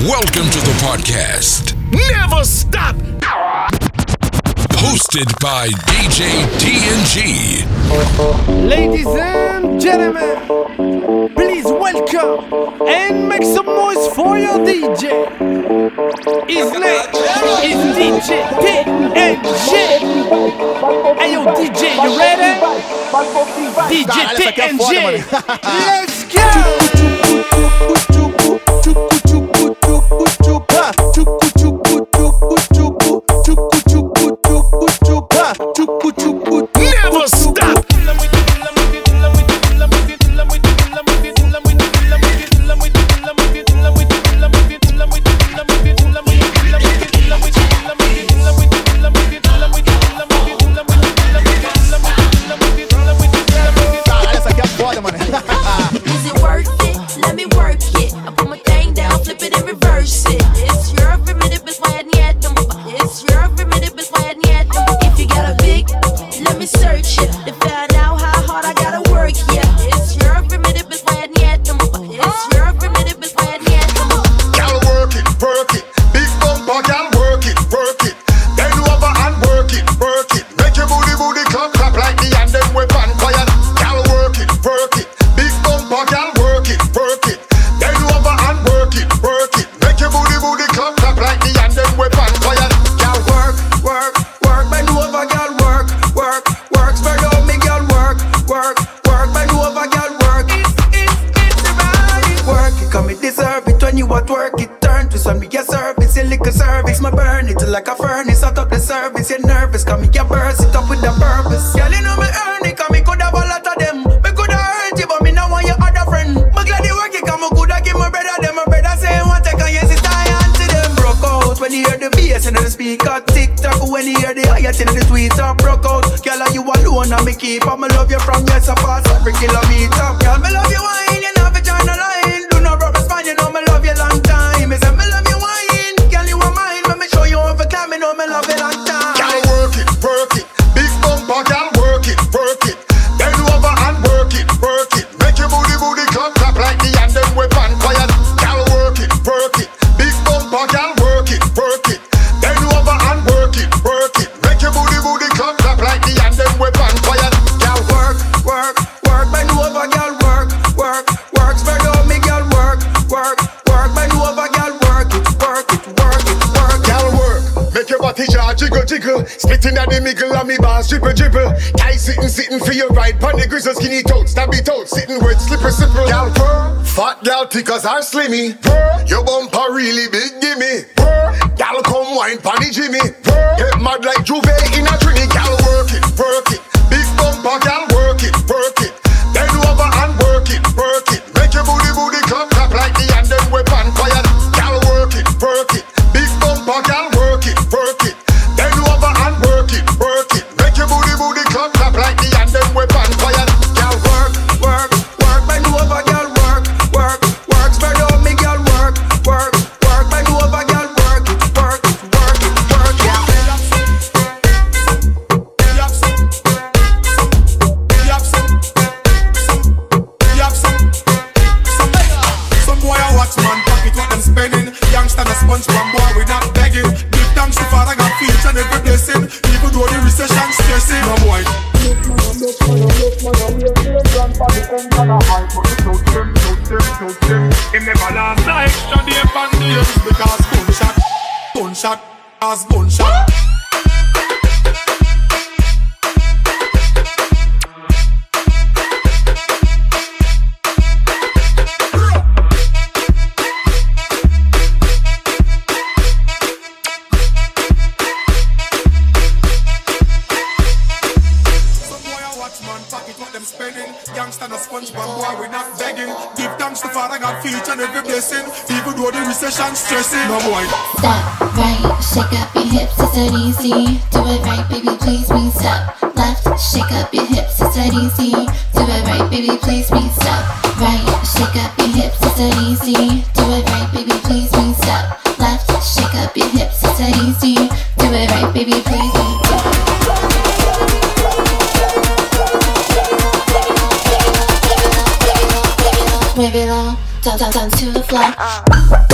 Welcome to the podcast. Never stop. Hosted by DJ TNG. Ladies and gentlemen, please welcome and make some noise for your DJ. His name is DJ TNG. Hey yo, DJ, you ready? DJ TNG. Let's go. A furnace, the service. You're nervous, come me your burst it up with the purpose. Girl, you know me earn it, come me could have a lot of them. Me could have hurt you, but me now want your other friend. Me glad you work it, come me could have give my brother them. My brother say one take on it's tie on to them. Broke out when you hear the bass and the speaker tick tock. When you hear the higher till the tweets up broke out. Girl, are you alone and me keep up. Me love you from yes, I pass every kilometer. Girl, me love you jiggle jiggle. Splitting at the middle and me bars dribble dribble. Tie sitting sitting for your right, pon the grizzle skinny toes, stabby toes, sitting word slipper slipper. Gal purr, fat gal tickers are slimmy. Purr, your bumper really big gimme. Purr, gal come wine pon the jimmy. Purr, get mad like Juve in a trini. Gal work it, work it. Big bumper gal that easy. Do it right, baby, please me. Stop, left, shake up your hips, it's that easy. Do it right, baby, please me. Stop, right, shake up your hips, it's that easy. Do it right, baby, please me. Stop, left, shake up your hips, it's that easy. Do it right, baby, please me. Wave it low, down, down, down to the floor. Uh-uh.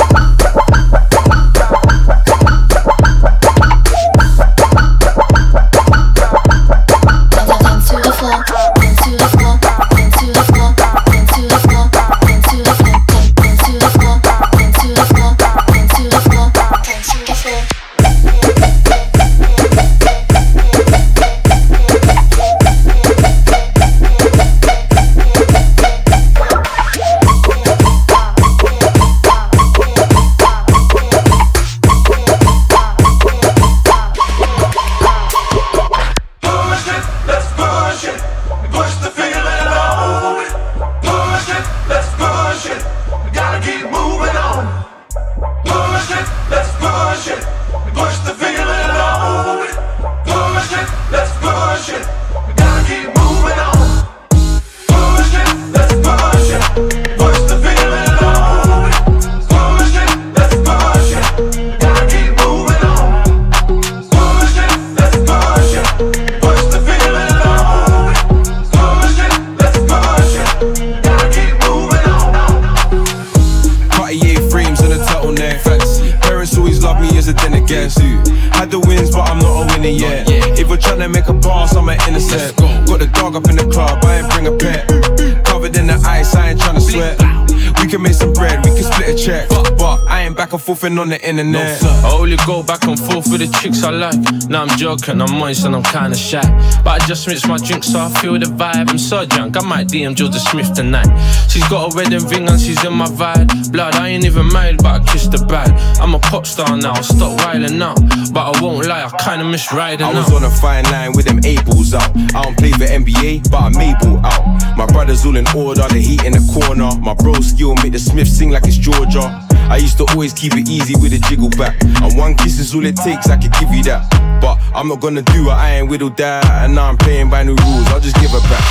Club, I ain't bring a pet. Covered in the ice, I ain't trying to sweat. We can make some bread, we can split a check. But I ain't back and forth and on the internet. I only go back and forth with the chicks I like. Now I'm joking, I'm moist and I'm kinda shy. But I just mix my drink so I feel the vibe. I'm so drunk, I might DM Jorja Smith tonight. She's got a wedding ring and she's in my vibe. Blood, I ain't even married, but I kissed the bride. I'm a pop star now, stop whiling out. But I won't lie, I kinda miss riding I was on a fine line with them A balls out. I don't play for NBA, but I'm able out. My brothers all in order, the heat in the corner. My bro skill make the Smith sing like it's Georgia. I used to always keep it easy with a jiggle back. And one kiss is all it takes, I could give you that. But I'm not gonna do it, I ain't whittle that. And now I'm playing by new rules, I'll just give her back.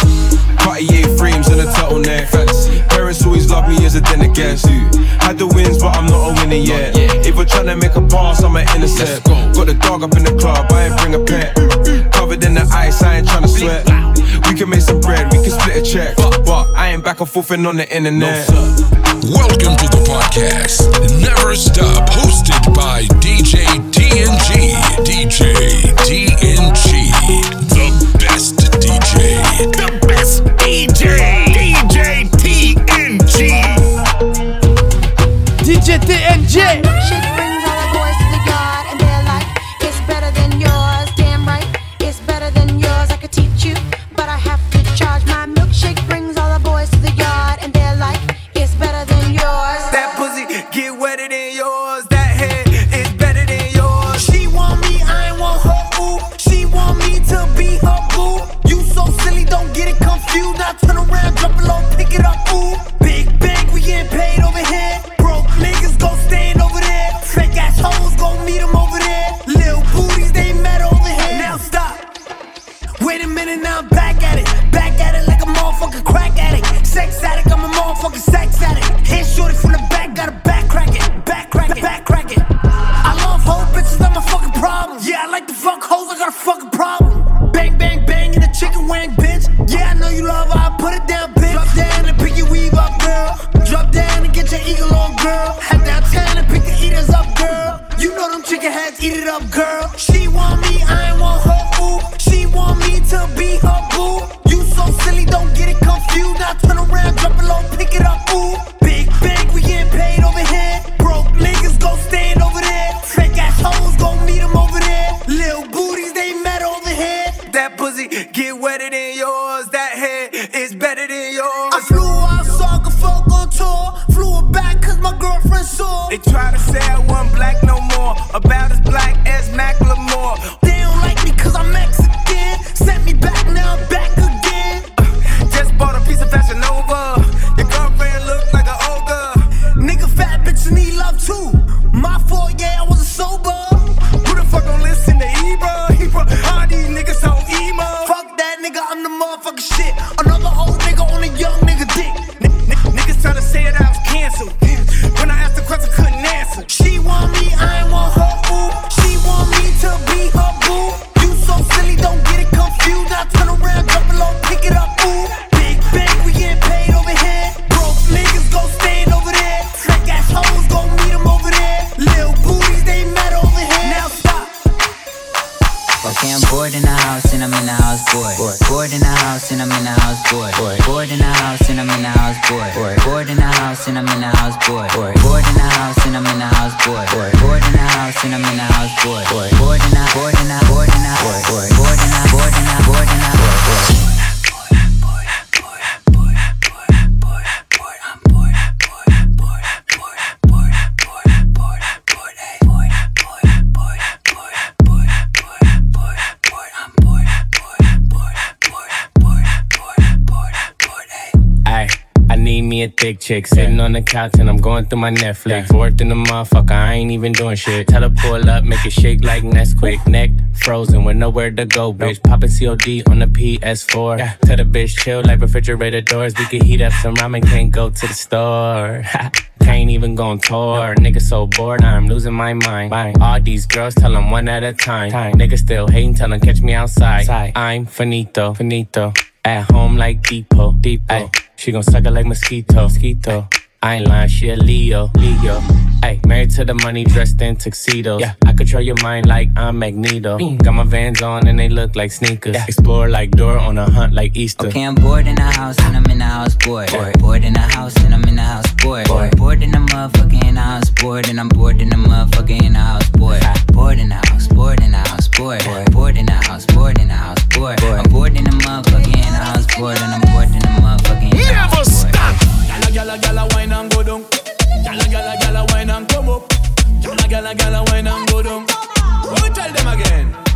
Cartier frames and a turtleneck. Parents always love me as a then against who? Had the wins, but I'm not a winner yet. If we're trying to make a pass, I'm an innocent. Got the dog up in the club, I ain't bring a pet. Covered in the ice, I ain't trying to sweat. We can make some bread, we can split a check. Back and forth and on the internet. Welcome to the podcast. Never Stop, hosted by DJ TNG. DJ TNG. The best DJ. Head is better than Okay, I'm bored in the house and I'm in the house bored. Bored in the house and I'm in the house bored. Bored in the house and I'm in the house bored. Bored in the house and I'm in the house bored. Bored in the house and I'm in the house bored. Bored in the house and I'm in the house bored. Bored in the bored in the bored in the bored in the bored in the bored in the bored. Me a thick chick sitting on the couch and I'm going through my Netflix. Worked in the motherfucker, I ain't even doing shit. Tell her pull up, make it shake like Nesquik. Neck frozen with nowhere to go, bitch. Poppin' COD on the PS4. Tell the bitch chill like refrigerator doors. We can heat up some ramen, can't go to the store. Can't even go on tour. Nigga so bored, I'm losing my mind. All these girls tell them one at a time. Nigga still hating, tell them catch me outside. I'm finito, finito. At home like Depot, Depot. Ay, she gon' suck it like mosquito, mosquito. I ain't lying, she a Leo, Leo. Ay, married to the money, dressed in tuxedos. Yeah, I control your mind like I'm Magneto. Got my vans on and they look like sneakers. Yeah. Explore like Dora on a hunt like Easter. Okay, I'm bored in the house and I'm in the house bored. Bored, bored in the house and I'm in the house bored. Bored, bored in the motherfucker in the house bored and I'm bored in the motherfucker in the house bored. Bored in the house, bored in the house bored. Bored in the house, bored in the house bored. I'm bored in the motherfucker in the house bored and I'm bored in the motherfucker in the Gala, gala, gala, wine and go down. Gala, gala, gala, wine and come up. Gala, gala, gala, wine and go down. Go tell them again.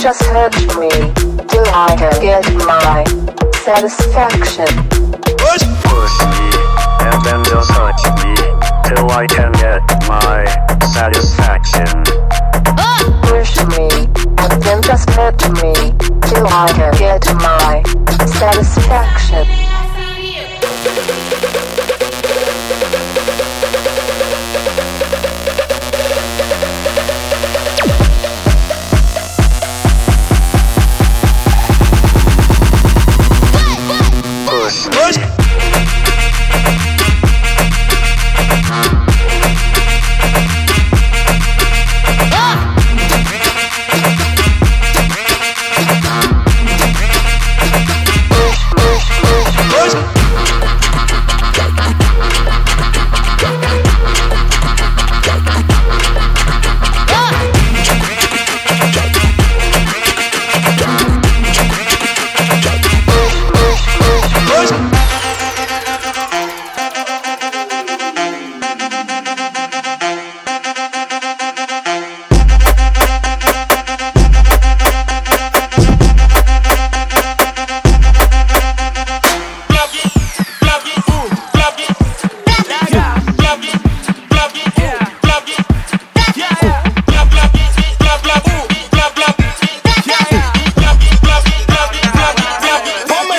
Just touch me, till I can get my satisfaction. Push me, and then just touch me, till I can get my satisfaction. Push me, and then just touch me, till I can get my satisfaction.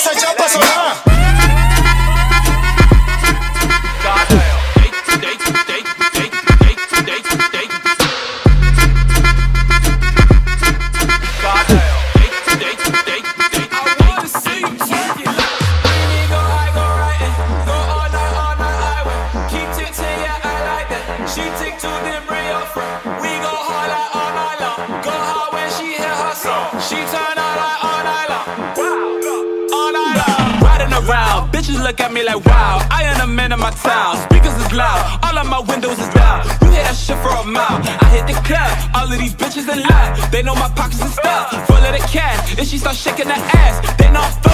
esa chapa son my town. Speakers is loud, all of my windows is down. You hear that shit for a mile. I hit the club, all of these bitches in line. They know my pockets is stuff, full of the cash. If she start shaking her ass, they know I'm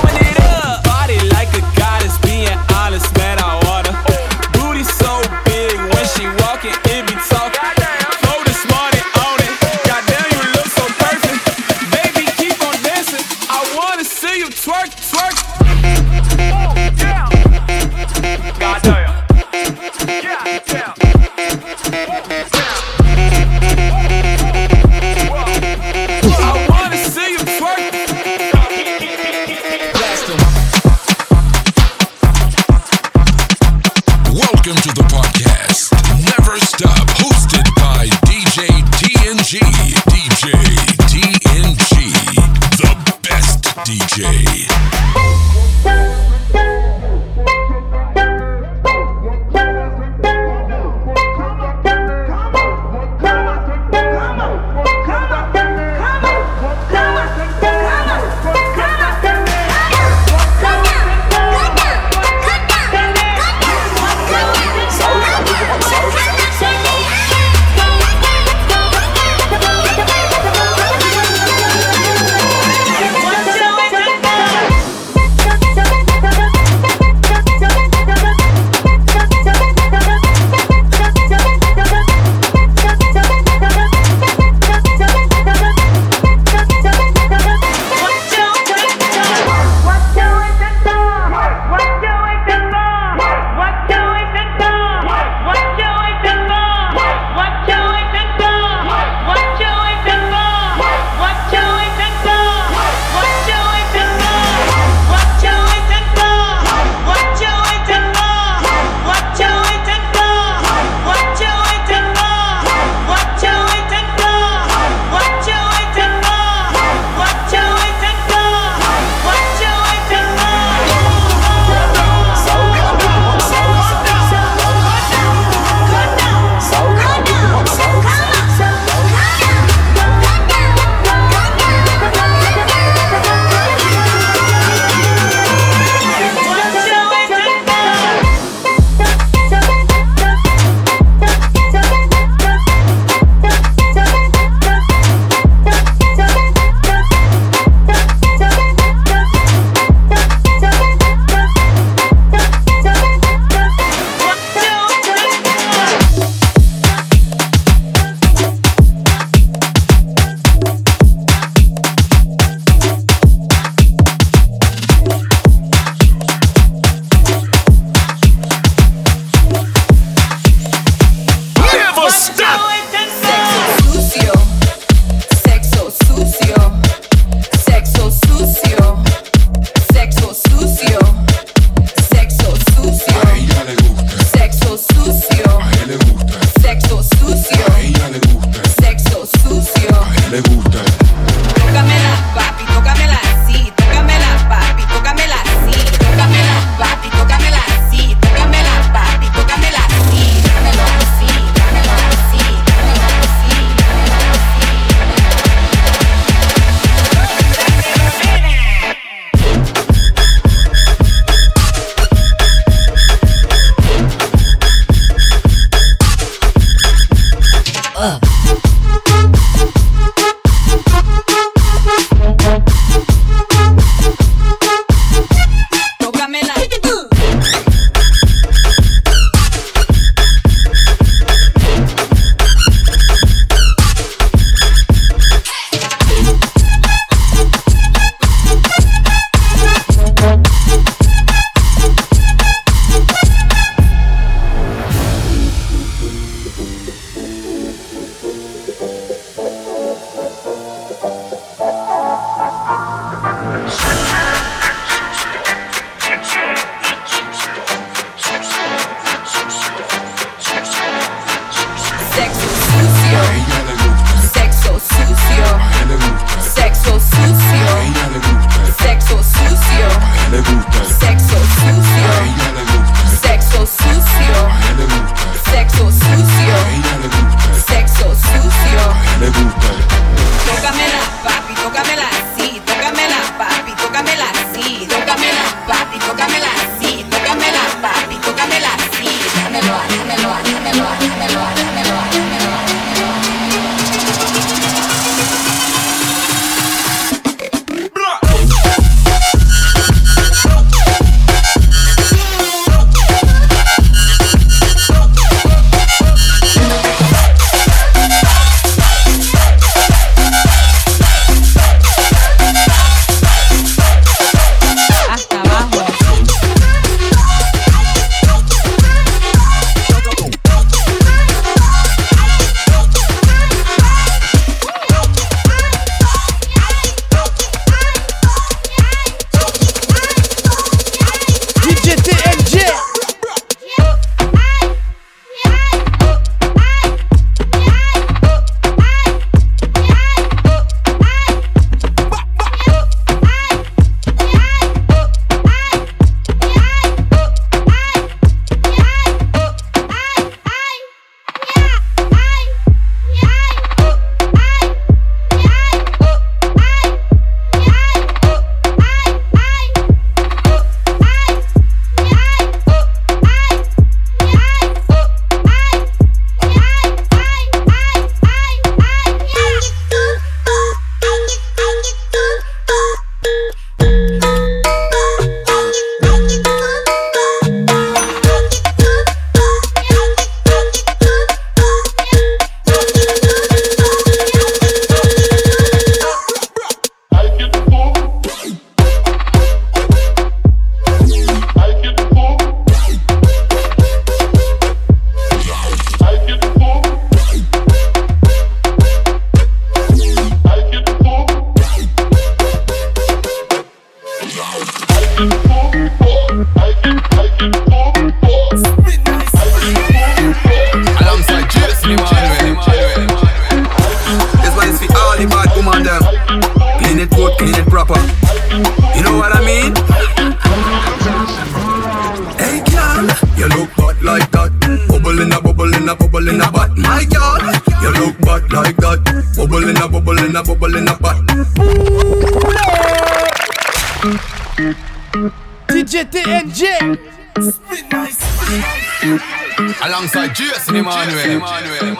Emmanuel.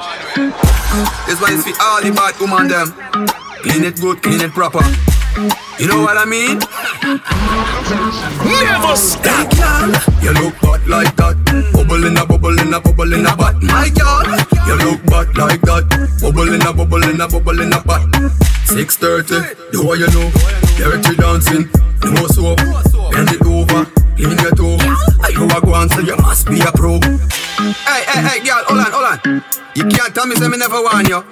This one is for all the bad woman them. Clean it good, clean it proper. You know what I mean? Never stop. Girl, you look bad like that. Bubble in a bubble in a bubble in a pot. My girl, you look bad like that. Bubble in a bubble in a bubble in a pot. 6:30, do what you know. Dirty dancing, no soap. Bend it over, clean your toe. I know I go on, so you must be a pro. Hey, hey, hey, girl, hold on, hold on. You can't tell me say me never want you.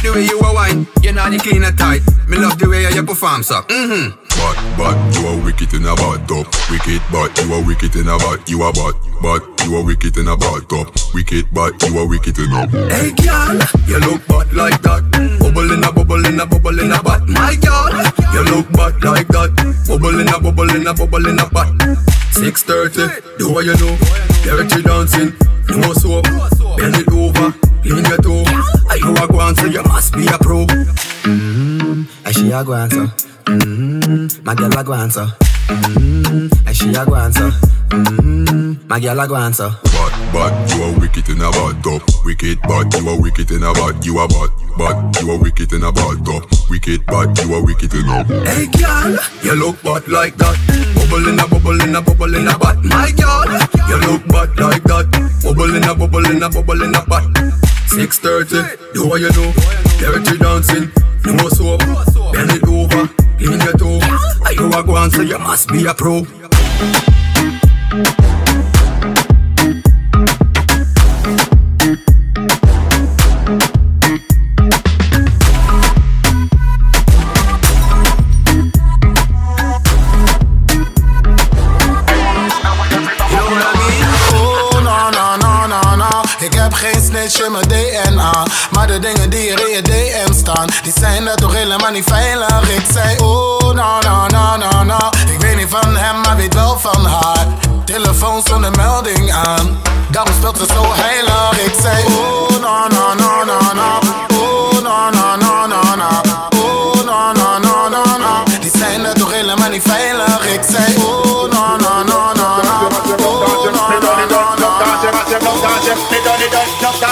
The way you a wine, you know the clean and tight. Me love the way you perform, so. Mm-hmm. But, but, you are wicked in a bad top. Wicked, but you are wicked in a bad. You are bad, but you are wicked in a bad top. Wicked, but you are wicked in a Hey, girl, you look bad like that. Bubble in a bubble in a bubble in a pot. My girl, you look bad like that. Bubble in a bubble in a bubble in a pot. 6:30, do what you know. Dirty dancing, no soap. Bend it over, clean your toe. I know I go so you must be a pro. Mm-hmm. I she a go answer. Mm-hmm. My girl a go answer. Mm-hmm. I she a go answer. Mm-hmm. My girl a go answer. But, but you are wicked in a bad top. Wicked, but you are wicked in a bad. You are bad, but you are wicked in a bad top. Wicked, but you are wicked in a Hey girl, you look bad like that. Bubble in a bubble in a bubble in a pot. My girl, you look bad like that. Bubble in a bubble in a bubble in a pot. 6:30, do what you know. Dirty dancing, no soap. Bend it over, clean your toe. I know I go on, so you must be a pro. Heb geen snitch in mijn DNA. Maar de dingen die er in je DM staan, die zijn er toch helemaal niet veilig. Ik zei, oh, no, no, no, no, no. Ik weet niet van hem, maar weet wel van haar. Telefoon zonder melding aan. Daarom speelt ze zo heilig. Ik zei, oh, no, no, no, no, no. Oh, no, no, no, no, no. Oh, no, no, no, no. Die zijn er toch helemaal niet veilig. Ik zei, oh, no, no, no, no. Oh,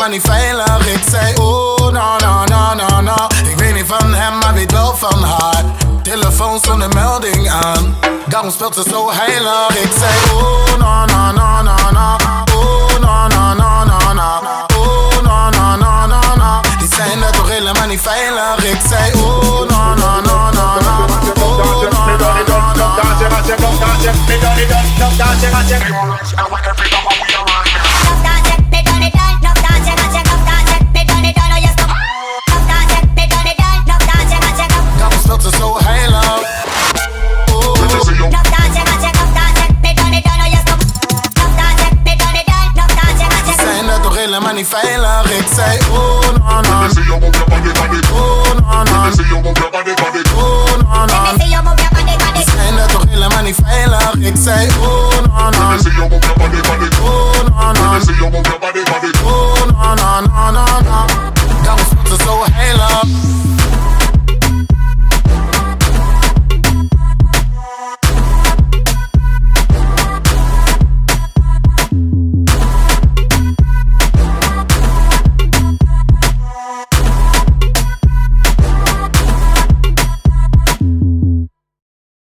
er toch helemaal niet veilig. Ik zei, oh, no, no, no, no, no. Ik weet niet van hem, maar weet wel van haar. Telefoon zonder melding aan. Daarom speelt ze zo heilig. Ik zei, oh, no, no, no, no, no. Oh, no, no, no, no, no. Oh, no, no, no, no, no. Die zijn er toch helemaal niet veilig. Ik zei, oh, no, no, no, no, no. Oh, no, no, no, no.